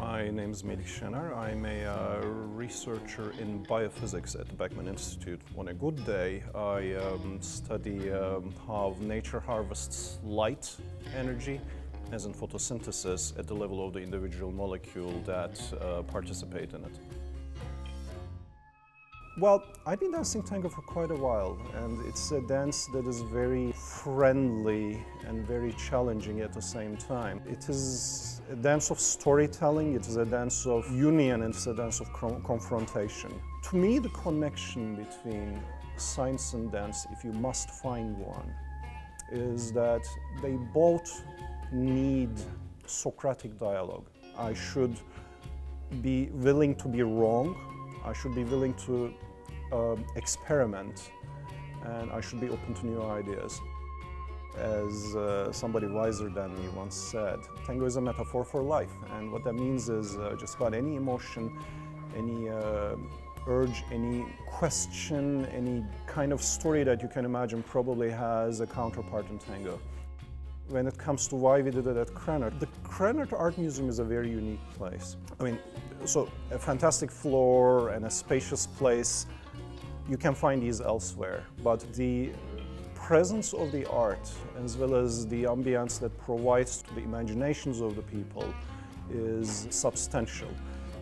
My name is Melih Şener. I'm a uh, researcher in biophysics at the Beckman Institute. On a good day, I um, study um, how nature harvests light energy, as in photosynthesis, at the level of the individual molecule that uh, participate in it. Well, I've been dancing tango for quite a while, and it's a dance that is very friendly and very challenging at the same time. It is a dance of storytelling, it is a dance of union, and it's a dance of confrontation. To me, the connection between science and dance, if you must find one, is that they both need Socratic dialogue. I should be willing to be wrong I should be willing to um, experiment and I should be open to new ideas. As uh, somebody wiser than me once said, tango is a metaphor for life. And what that means is uh, just about any emotion, any uh, urge, any question, any kind of story that you can imagine probably has a counterpart in tango when it comes to why we did it at Krannert. The Krannert Art Museum is a very unique place. I mean, so a fantastic floor and a spacious place, you can find these elsewhere, but the presence of the art as well as the ambience that provides to the imaginations of the people is substantial.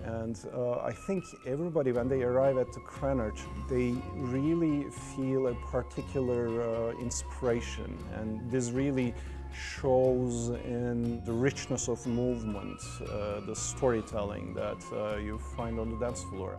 And uh, I think everybody, when they arrive at the Krannert, they really feel a particular uh, inspiration. And this really shows in the richness of movement, uh, the storytelling that uh, you find on the dance floor.